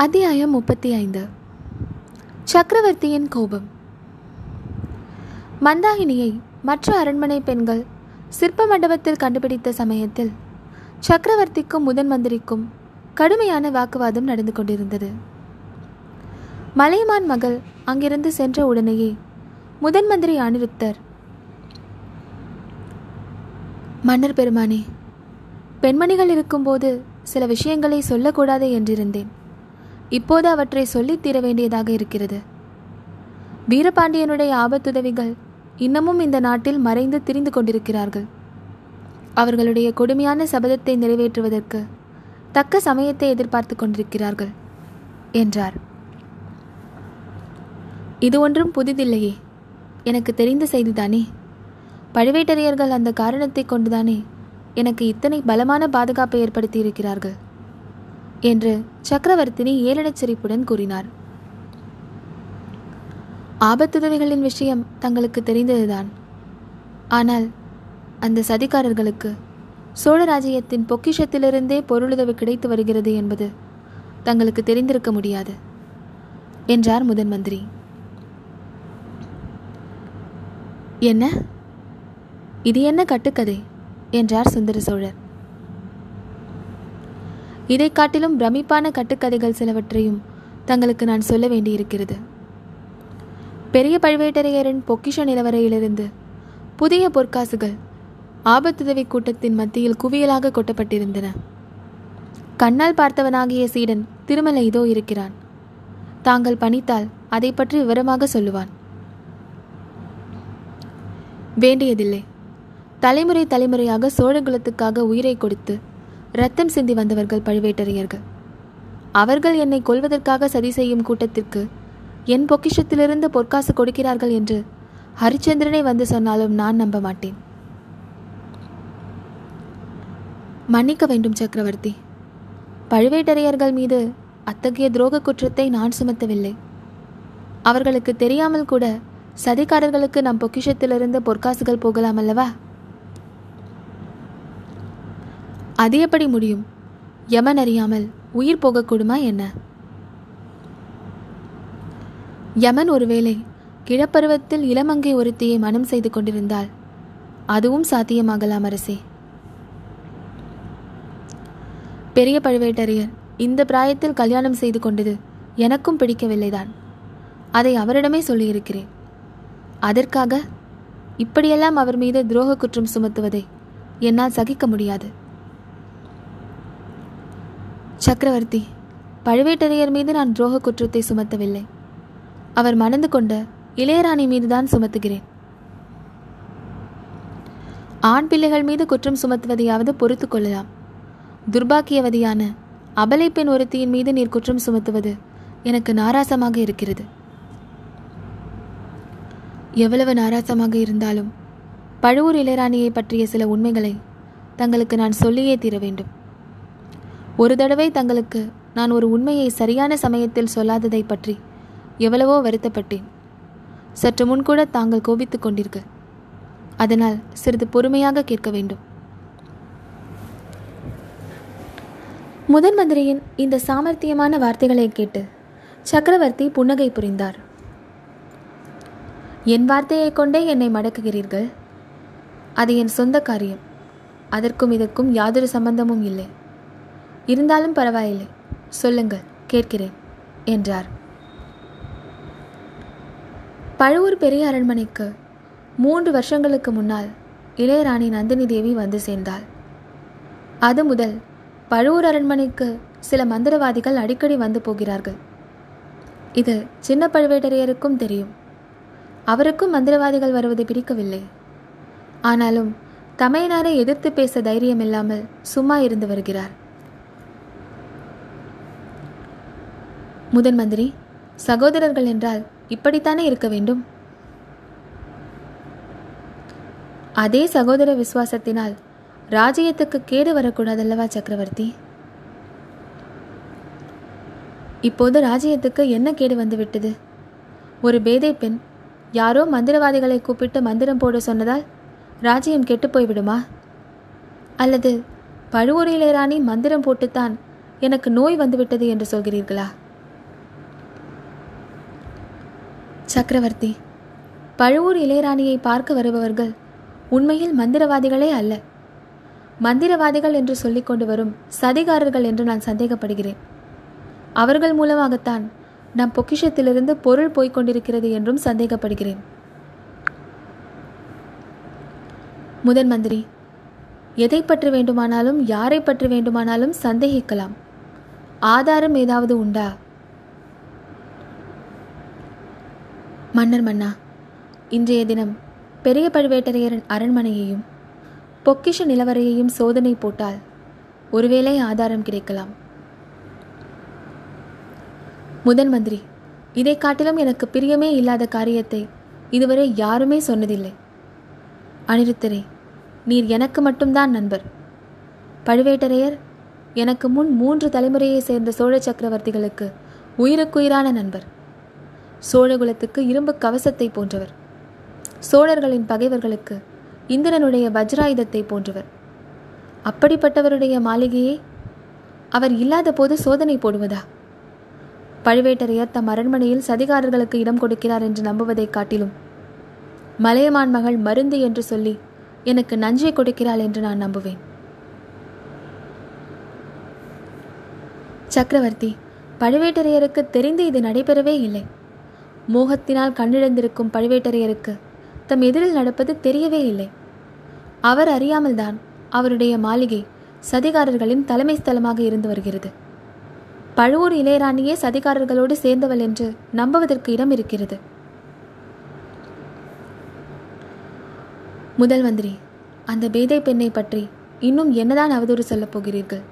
அத்தியாயம் முப்பத்தி ஐந்து. சக்கரவர்த்தியின் கோபம். மந்தாகினியை மற்ற அரண்மனை பெண்கள் சிற்ப மண்டபத்தில் கண்டுபிடித்த சமயத்தில் சக்கரவர்த்திக்கும் முதன் மந்திரிக்கும் கடுமையான வாக்குவாதம் நடந்து கொண்டிருந்தது. மலையமான் மகள் அங்கிருந்து சென்ற உடனேயே முதன் மந்திரி அனிருத்தர் மன்னர் பெருமானே பெண்மணிகள் இருக்கும்போது சில விஷயங்களை சொல்லக்கூடாது என்றிருந்தேன். இப்போது அவற்றை சொல்லித் தீர வேண்டியதாக இருக்கிறது. வீரபாண்டியனுடைய ஆபத்துதவிகள் இன்னமும் இந்த நாட்டில் மறைந்து திரிந்து கொண்டிருக்கிறார்கள். அவர்களுடைய கொடுமையான சபதத்தை நிறைவேற்றுவதற்கு தக்க சமயத்தை எதிர்பார்த்து கொண்டிருக்கிறார்கள் என்றார். இது ஒன்றும் புதிதில்லையே. எனக்கு தெரிந்த செய்திதானே? பழுவேட்டரையர்கள் அந்த காரணத்தை கொண்டுதானே எனக்கு இத்தனை பலமான பாதுகாப்பை ஏற்படுத்தி இருக்கிறார்கள் என்று சக்கரவர்த்தினி ஏளனச் சிரிப்புடன் கூறினார். ஆபத்துதவிகளின் விஷயம் தங்களுக்கு தெரிந்ததுதான். ஆனால் அந்த சதிகாரர்களுக்கு சோழராஜ்யத்தின் பொக்கிஷத்திலிருந்தே பொருளுதவி கிடைத்து வருகிறது என்பது தங்களுக்கு தெரிந்திருக்க முடியாது என்றார் முதன் மந்திரி. என்ன? இது என்ன கட்டுக்கதை? என்றார் சுந்தர சோழர். இதை காட்டிலும் பிரமிப்பான கட்டுக்கதைகள் சிலவற்றையும் தங்களுக்கு நான் சொல்ல வேண்டியிருக்கிறது. பெரிய பழுவேட்டரையரின் பொக்கிஷ நிலவரையிலிருந்து புதிய பொற்காசுகள் ஆபத்துதவி கூட்டத்தின் மத்தியில் குவியலாக கொட்டப்பட்டிருந்தன. கண்ணால் பார்த்தவனாகிய சீடன் திருமலை இதோ இருக்கிறான். தாங்கள் பணித்தால் அதை பற்றி விவரமாக சொல்லுவான். வேண்டியதில்லை. தலைமுறை தலைமுறையாக சோழகுலத்துக்காக உயிரை கொடுத்து ரத்தம் சிந்தி வந்தவர்கள் பழுவேட்டரையர்கள். அவர்கள் என்னை கொல்வதற்காக சதி செய்யும் கூட்டத்திற்கு என் பொக்கிஷத்திலிருந்து பொற்காசு கொடுக்கிறார்கள் என்று ஹரிச்சந்திரனை வந்து சொன்னாலும் நான் நம்ப மாட்டேன். மன்னிக்க வேண்டும் சக்கரவர்த்தி. பழுவேட்டரையர்கள் மீது அத்தகைய துரோக குற்றத்தை நான் சுமத்தவில்லை. அவர்களுக்கு தெரியாமல் கூட சதிகாரர்களுக்கு நம் பொக்கிஷத்திலிருந்து பொற்காசுகள் போகலாம் அல்லவா? அது எப்படி முடியும்? யமன் அறியாமல் உயிர் போகக்கூடுமா என்ன? யமன் ஒருவேளை கிழப்பருவத்தில் இளமங்கை ஒருத்தியை மனம் செய்து கொண்டிருந்தால் அதுவும் சாத்தியமாகலாம் அரசே. பெரிய பழுவேட்டரையர் இந்த பிராயத்தில் கல்யாணம் செய்து கொண்டது எனக்கும் பிடிக்கவில்லைதான். அதை அவரிடமே சொல்லியிருக்கிறேன். அதற்காக இப்படியெல்லாம் அவர் மீது துரோக குற்றம் சுமத்துவதை என்னால் சகிக்க முடியாது. சக்கரவர்த்தி பழுவேட்டரையர் மீது நான் துரோக குற்றத்தை சுமத்தவில்லை. அவர் மணந்து கொண்ட இளையராணி மீதுதான் சுமத்துகிறேன். ஆண் பிள்ளைகள் மீது குற்றம் சுமத்துவதையாவது பொறுத்து கொள்ளலாம். துர்பாக்கியவதியான அபலை பெண் ஒருத்தியின் மீது நீர் குற்றம் சுமத்துவது எனக்கு நாராசமாக இருக்கிறது. எவ்வளவு நாராசமாக இருந்தாலும் பழுவூர் இளையராணியை பற்றிய சில உண்மைகளை தங்களுக்கு நான் சொல்லியே தீர வேண்டும். ஒரு தடவை தங்களுக்கு நான் ஒரு உண்மையை சரியான சமயத்தில் சொல்லாததை பற்றி எவ்வளவோ வருத்தப்பட்டேன். சற்று முன்கூட தாங்கள் கோபித்துக் கொண்டிருக்க. அதனால் சிறிது பொறுமையாக கேட்க வேண்டும். முதன் மந்திரியின் இந்த சாமர்த்தியமான வார்த்தைகளை கேட்டு சக்கரவர்த்தி புன்னகை புரிந்தார். என் வார்த்தையை கொண்டே என்னை மடக்குகிறீர்கள்? அது என் சொந்த காரியம். அதற்கும் இதற்கும் யாதொரு சம்பந்தமும் இல்லை. இருந்தாலும் பரவாயில்லை. சொல்லுங்கள் கேட்கிறேன் என்றார். பழுவூர் பெரிய அரண்மனைக்கு மூன்று வருஷங்களுக்கு முன்னால் இளையராணி நந்தினி தேவி வந்து சேர்ந்தாள். அது முதல் பழுவூர் அரண்மனைக்கு சில மந்திரவாதிகள் அடிக்கடி வந்து போகிறார்கள். இது சின்ன பழுவேட்டரையருக்கும் தெரியும். அவருக்கும் மந்திரவாதிகள் வருவது பிடிக்கவில்லை. ஆனாலும் தமையனாரை எதிர்த்து பேச தைரியம் இல்லாமல் சும்மா இருந்து வருகிறார். முதன் மந்திரி சகோதரர்கள் என்றால் இப்படித்தானே இருக்க வேண்டும்? அதே சகோதர விசுவாசத்தினால் ராஜ்யத்துக்கு கேடு வரக்கூடாதல்லவா சக்கரவர்த்தி? இப்போது ராஜ்யத்துக்கு என்ன கேடு வந்துவிட்டது? ஒரு பேதை பெண் யாரோ மந்திரவாதிகளை கூப்பிட்டு மந்திரம் போட சொன்னதால் ராஜ்யம் கெட்டு போய்விடுமா? அல்லது பழுவூரிலே ராணி மந்திரம் போட்டுத்தான் எனக்கு நோய் வந்துவிட்டது என்று சொல்கிறீர்களா? சக்கரவர்த்தி பழுவூர் இளையராணியை பார்க்க வருபவர்கள் உண்மையில் மந்திரவாதிகளே அல்ல. மந்திரவாதிகள் என்று சொல்லிக் கொண்டு வரும் சதிகாரர்கள் என்று நான் சந்தேகப்படுகிறேன். அவர்கள் மூலமாகத்தான் நம் பொக்கிஷத்திலிருந்து பொருள் போய்க் கொண்டிருக்கிறது என்றும் சந்தேகப்படுகிறேன். முதன் மந்திரி எதை பற்றி வேண்டுமானாலும் யாரை பற்றி வேண்டுமானாலும் சந்தேகிக்கலாம். ஆதாரம் ஏதாவது உண்டா? மன்னர் மன்னா இன்றைய தினம் பெரிய பழுவேட்டரையரின் அரண்மனையையும் பொக்கிஷ நிலவரையையும் சோதனை போட்டால் ஒருவேளை ஆதாரம் கிடைக்கலாம். முதன் மந்திரி இதை காட்டிலும் எனக்கு பிரியமே இல்லாத காரியத்தை இதுவரை யாருமே சொன்னதில்லை. அனிருத்தரே நீர் எனக்கு மட்டும்தான் நண்பர். பழுவேட்டரையர் எனக்கு முன் மூன்று தலைமுறையை சேர்ந்த சோழ சக்கரவர்த்திகளுக்கு உயிருக்குயிரான நண்பர். சோழகுலத்துக்கு இரும்பு கவசத்தை போன்றவர். சோழர்களின் பகைவர்களுக்கு இந்திரனுடைய வஜ்ராயுதத்தை போன்றவர். அப்படிப்பட்டவருடைய மாளிகையை அவர் இல்லாத போது சோதனை போடுவதா? பழுவேட்டரையர் தம் அரண்மனையில் சதிகாரர்களுக்கு இடம் கொடுக்கிறார் என்று நம்புவதைக் காட்டிலும் மலையமான் மகள் மருந்து என்று சொல்லி எனக்கு நஞ்சை கொடுக்கிறாள் என்று நான் நம்புவேன். சக்கரவர்த்தி பழுவேட்டரையருக்கு தெரிந்து இது நடைபெறவே இல்லை. மோகத்தினால் கண்ணிழந்திருக்கும் பழுவேட்டரையருக்கு தம் எதிரில் நடப்பது தெரியவே இல்லை. அவர் அறியாமல்தான் அவருடைய மாளிகை சதிகாரர்களின் தலைமை ஸ்தலமாக இருந்து வருகிறது. பழுவூர் இளையராணியே சதிகாரர்களோடு சேர்ந்தவள் என்று நம்புவதற்கு இடம் இருக்கிறது. முதல் மந்திரி அந்த பேதை பெண்ணை பற்றி இன்னும் என்னதான் அவதூறு சொல்லப் போகிறீர்கள்?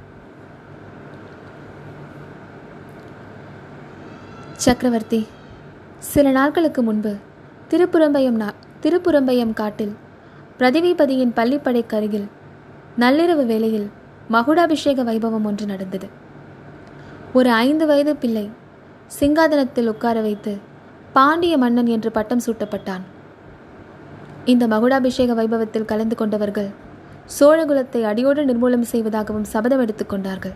சக்கரவர்த்தி சில நாட்களுக்கு முன்பு திருப்புறம்பயம் நா திருப்புறம்பயம் காட்டில் பிரதிவிபதியின் பள்ளிப்படைக்கு அருகில் நள்ளிரவு வேளையில் மகுடாபிஷேக வைபவம் ஒன்று நடந்தது. ஒரு ஐந்து வயது பிள்ளை சிங்காதனத்தில் உட்கார வைத்து பாண்டிய மன்னன் என்று பட்டம் சூட்டப்பட்டான். இந்த மகுடாபிஷேக வைபவத்தில் கலந்து கொண்டவர்கள் சோழகுலத்தை அடியோடு நிர்மூலம் செய்வதாகவும் சபதம் எடுத்துக் கொண்டார்கள்.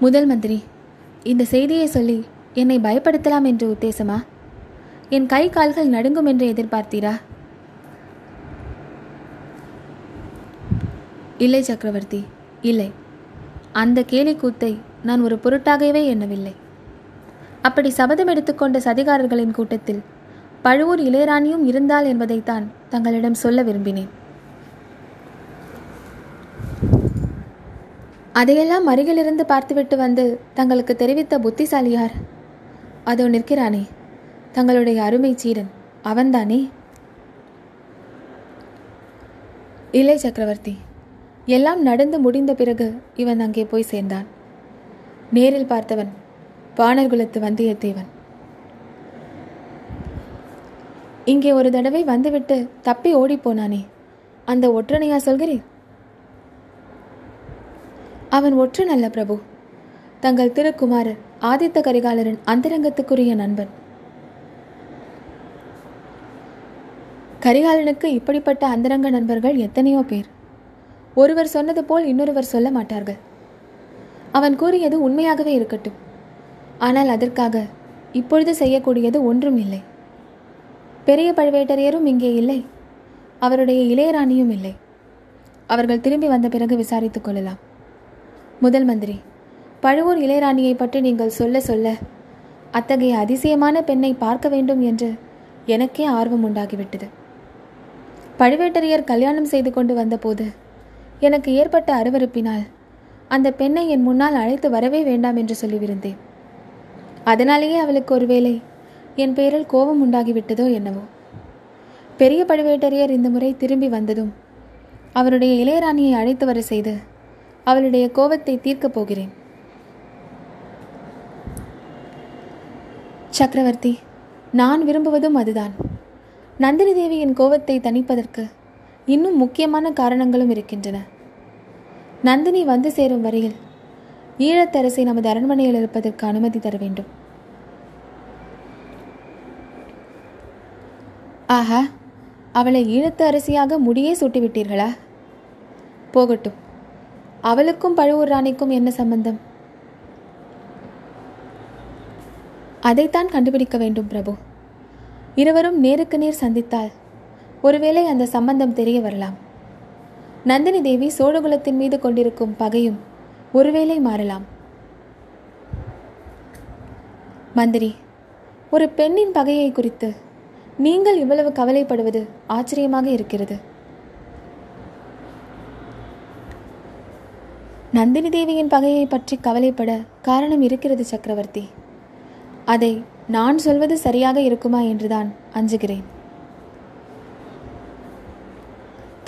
முதல் மந்திரி இந்த செய்தியை சொல்லி என்னை பயப்படுத்தலாம் என்று உத்தேசமா? என் கை கால்கள் நடுங்கும் என்று எதிர்பார்த்தீரா? இல்லை சக்கரவர்த்தி. இல்லை. அந்த கேலி கூத்தை நான் ஒரு பொருட்டாகவே எண்ணவில்லை. அப்படி சபதம் எடுத்துக்கொண்ட சதிகாரர்களின் கூட்டத்தில் பழுவூர் இளையராணியும் இருந்தால் என்பதைத்தான் தங்களிடம் சொல்ல விரும்பினேன். அதையெல்லாம் அருகிலிருந்து பார்த்துவிட்டு வந்து தங்களுக்கு தெரிவித்த புத்திசாலி யார் அதோ நிற்கிறானே. தங்களுடைய அருமை சீரன் அவன்தானே? இல்லை சக்கரவர்த்தி. எல்லாம் நடந்து முடிந்த பிறகு இவன் அங்கே போய் சேர்ந்தான். நேரில் பார்த்தவன் வானர்குலத்து வந்தியத்தேவன். இங்கே ஒரு தடவை வந்துவிட்டு தப்பி ஓடிப்போனானே அந்த ஒற்றனையா சொல்கிறேன் அவன் ஒற்றன் அல்ல பிரபு. தங்கள் திருக்குமாரர் ஆதித்த கரிகாலரின் அந்தரங்கத்துக்குரிய நண்பன். கரிகாலனுக்கு இப்படிப்பட்ட அந்தரங்க நண்பர்கள் எத்தனையோ பேர். ஒருவர் சொன்னது போல் இன்னொருவர் சொல்ல மாட்டார்கள். அவன் கூறியது உண்மையாகவே இருக்கட்டும். ஆனால் அதற்காக இப்பொழுது செய்யக்கூடியது ஒன்றும் இல்லை. பெரிய பழுவேட்டரையரும் இங்கே இல்லை. அவருடைய இளையராணியும் இல்லை. அவர்கள் திரும்பி வந்த பிறகு விசாரித்துக் கொள்ளலாம். முதல் மந்திரி பழுவூர் இளையராணியை பற்றி நீங்கள் சொல்ல சொல்ல அத்தகைய அதிசயமான பெண்ணை பார்க்க வேண்டும் என்று எனக்கே ஆர்வம் உண்டாகிவிட்டது. பழுவேட்டரையர் கல்யாணம் செய்து கொண்டு வந்தபோது எனக்கு ஏற்பட்ட அருவறுப்பினால் அந்த பெண்ணை என் முன்னால் அழைத்து வரவே வேண்டாம் என்று சொல்லிவிருந்தேன். அதனாலேயே அவளுக்கு ஒருவேளை என் பெயரில் கோபம் உண்டாகிவிட்டதோ என்னவோ. பெரிய பழுவேட்டரையர் இந்த முறை திரும்பி வந்ததும் அவருடைய இளையராணியை அழைத்து வர செய்து அவளுடைய கோபத்தை தீர்க்கப் போகிறேன். சக்கரவர்த்தி நான் விரும்புவதும் அதுதான். நந்தினி தேவியின் கோபத்தை தணிப்பதற்கு இன்னும் முக்கியமான காரணங்களும் இருக்கின்றன. நந்தினி வந்து சேரும் வரையில் ஈழத்தரசை நமது அரண்மனையில் இருப்பதற்கு அனுமதி தர வேண்டும். ஆஹா அவளை ஈழத்து அரசியாக முடியே சூட்டிவிட்டீர்களா? போகட்டும். அவளுக்கும் பழுவூர் ராணிக்கும் என்ன சம்பந்தம்? அதைத்தான் கண்டுபிடிக்க வேண்டும் பிரபு. இருவரும் நேருக்கு நேர் சந்தித்தால் ஒருவேளை அந்த சம்பந்தம் தெரிய வரலாம். நந்தினி தேவி சோழகுலத்தின் மீது கொண்டிருக்கும் பகையும் ஒருவேளை மாறலாம். மந்திரி ஒரு பெண்ணின் பகையை குறித்து நீங்கள் இவ்வளவு கவலைப்படுவது ஆச்சரியமாக இருக்கிறது. நந்தினி தேவியின் பகையை பற்றி கவலைப்பட காரணம் இருக்கிறது சக்கரவர்த்தி. அதை நான் சொல்வது சரியாக இருக்குமா என்றுதான் அஞ்சுகிறேன்.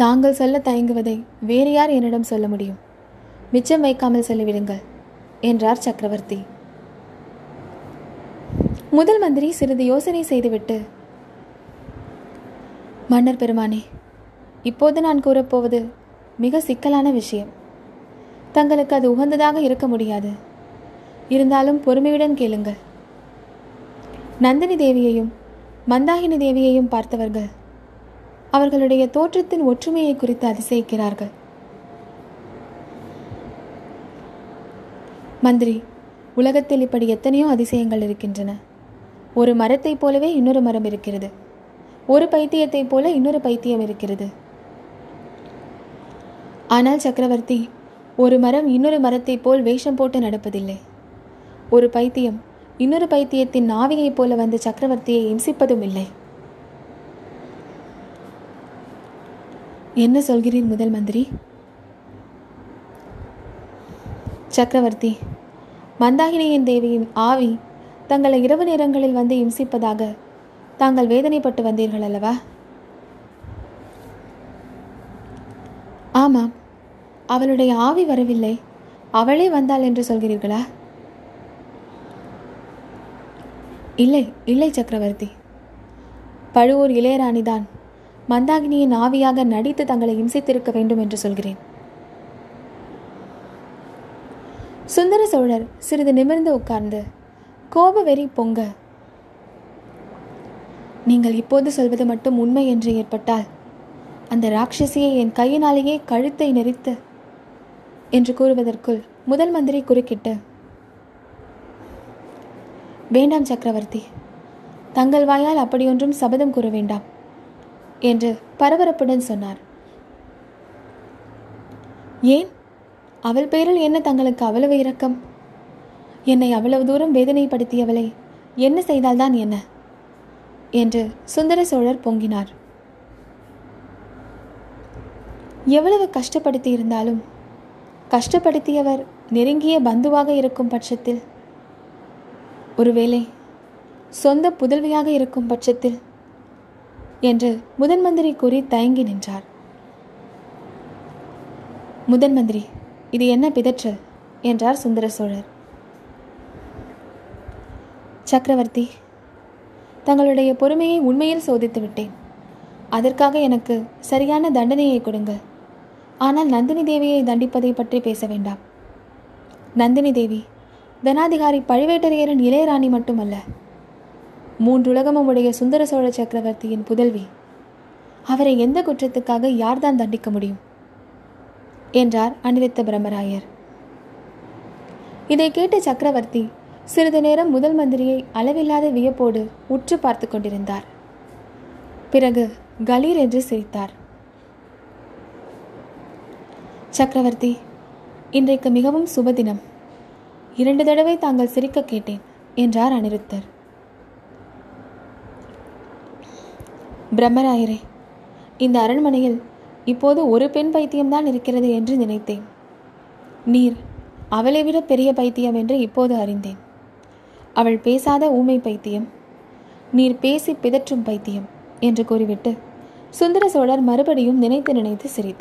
தாங்கள் சொல்ல தயங்குவதை வேறு யார் என்னிடம் சொல்ல முடியும்? மிச்சம் வைக்காமல் சொல்லிவிடுங்கள் என்றார் சக்கரவர்த்தி. முதல் மந்திரி சிறிது யோசனை செய்துவிட்டு மன்னர் பெருமானே இப்போது நான் கூறப்போவது மிக சிக்கலான விஷயம். தங்களுக்கு அது உகந்ததாக இருக்க முடியாது. இருந்தாலும் பொறுமையுடன் கேளுங்கள். நந்தினி தேவியையும் மந்தாகினி தேவியையும் பார்த்தவர்கள் அவர்களுடைய தோற்றத்தின் ஒற்றுமையை குறித்து அதிசயிக்கிறார்கள். மந்திரி உலகத்தில் இப்படி எத்தனையோ அதிசயங்கள் இருக்கின்றன. ஒரு மரத்தைப் போலவே இன்னொரு மரம் இருக்கிறது. ஒரு பைத்தியத்தைப் போல இன்னொரு பைத்தியம் இருக்கிறது. ஆனால் சக்கரவர்த்தி ஒரு மரம் இன்னொரு மரத்தைப் போல் வேஷம் போட்டு நடப்பதில்லை. ஒரு பைத்தியம் இன்னொரு பைத்தியத்தின் நாவிகைப் போல வந்த சக்கரவர்த்தியை இம்சிப்பதும் இல்லை என்ன சொல்கிறீர் முதல் மந்திரி? சக்கரவர்த்தி மந்தாகினியின் தேவியின் ஆவி தங்களை இரவு நேரங்களில் வந்து இம்சிப்பதாக தாங்கள் வேதனைப்பட்டு வந்தீர்கள் அல்லவா அவளுடைய ஆவி வரவில்லை. அவளே வந்தாள் என்று சொல்கிறீர்களா? இல்லை இல்லை சக்கரவர்த்தி. பழுவூர் இளையராணிதான். மந்தாகினியின் ஆவியாக நடித்து தங்களை இம்சித்திருக்க வேண்டும் என்று சொல்கிறேன். சுந்தர சோழர் சிறிது நிமிர்ந்து உட்கார்ந்து கோப வெறி பொங்க நீங்கள் இப்போது சொல்வது மட்டும் உண்மை என்று ஏற்பட்டால் அந்த ராட்சசியை என் கையினாலேயே கழுத்தை நெறித்து என்று கூறுவதற்குள் முதல் மந்திரி குறுக்கிட்டு வேண்டாம் சக்கரவர்த்தி தங்கள் வாயால் அப்படியொன்றும் சபதம் கூற வேண்டாம் என்று பரபரப்புடன் சொன்னார். ஏன்? அவள் பெயரில் என்ன தங்களுக்கு அவ்வளவு இரக்கம்? என்னை அவ்வளவு தூரம் வேதனைப்படுத்தியவளை என்ன செய்தால்தான் என்ன? என்று சுந்தர சோழர் பொங்கினார். எவ்வளவு கஷ்டப்படுத்தி இருந்தாலும் கஷ்டப்படுத்தியவர் நெருங்கிய பந்துவாக இருக்கும் பட்சத்தில். ஒருவேளை சொந்த புதல்வியாக இருக்கும் பட்சத்தில் என்று முதன் மந்திரி கூறி தயங்கி நின்றார். முதன் மந்திரி இது என்ன பிதற்றல்? என்றார் சுந்தர சோழர். சக்கரவர்த்தி தங்களுடைய பொறுமையை உண்மையில் சோதித்து விட்டேன். அதற்காக எனக்கு சரியான தண்டனையை கொடுங்கள். ஆனால் நந்தினி தேவியை தண்டிப்பதை பற்றி பேச வேண்டாம். நந்தினி தேவி தனாதிகாரி பழுவேட்டரையரின் இளையராணி மட்டுமல்ல மூன்றுலகமும் உடைய சுந்தர சோழ சக்கரவர்த்தியின் புதல்வி அவரை எந்த குற்றத்துக்காக யார்தான் தண்டிக்க முடியும்? என்றார் அனிருத்த பிரம்மராயர். இதை கேட்ட சக்கரவர்த்தி சிறிது நேரம் முதல் மந்திரியை அளவில்லாத வியப்போடு உற்று பார்த்து கொண்டிருந்தார். பிறகு கலீர் என்று சிரித்தார். சக்கரவர்த்தி இன்றைக்கு மிகவும் சுபதினம் இரண்டு தடவை தாங்கள் சிரிக்க கேட்டேன் என்றார் அனிருத்தர். பிரம்மராயரே இந்த அரண்மனையில் இப்போது ஒரு பெண் பைத்தியம்தான் இருக்கிறது என்று நினைத்தேன். நீர் அவளை விட பெரிய பைத்தியம் என்று இப்போது அறிந்தேன். அவள் பேசாத ஊமை பைத்தியம் நீர் பேசி பிதற்றும் பைத்தியம் என்று கூறிவிட்டு சுந்தர சோழர் மறுபடியும் நினைத்து நினைத்து சிரித்தார்.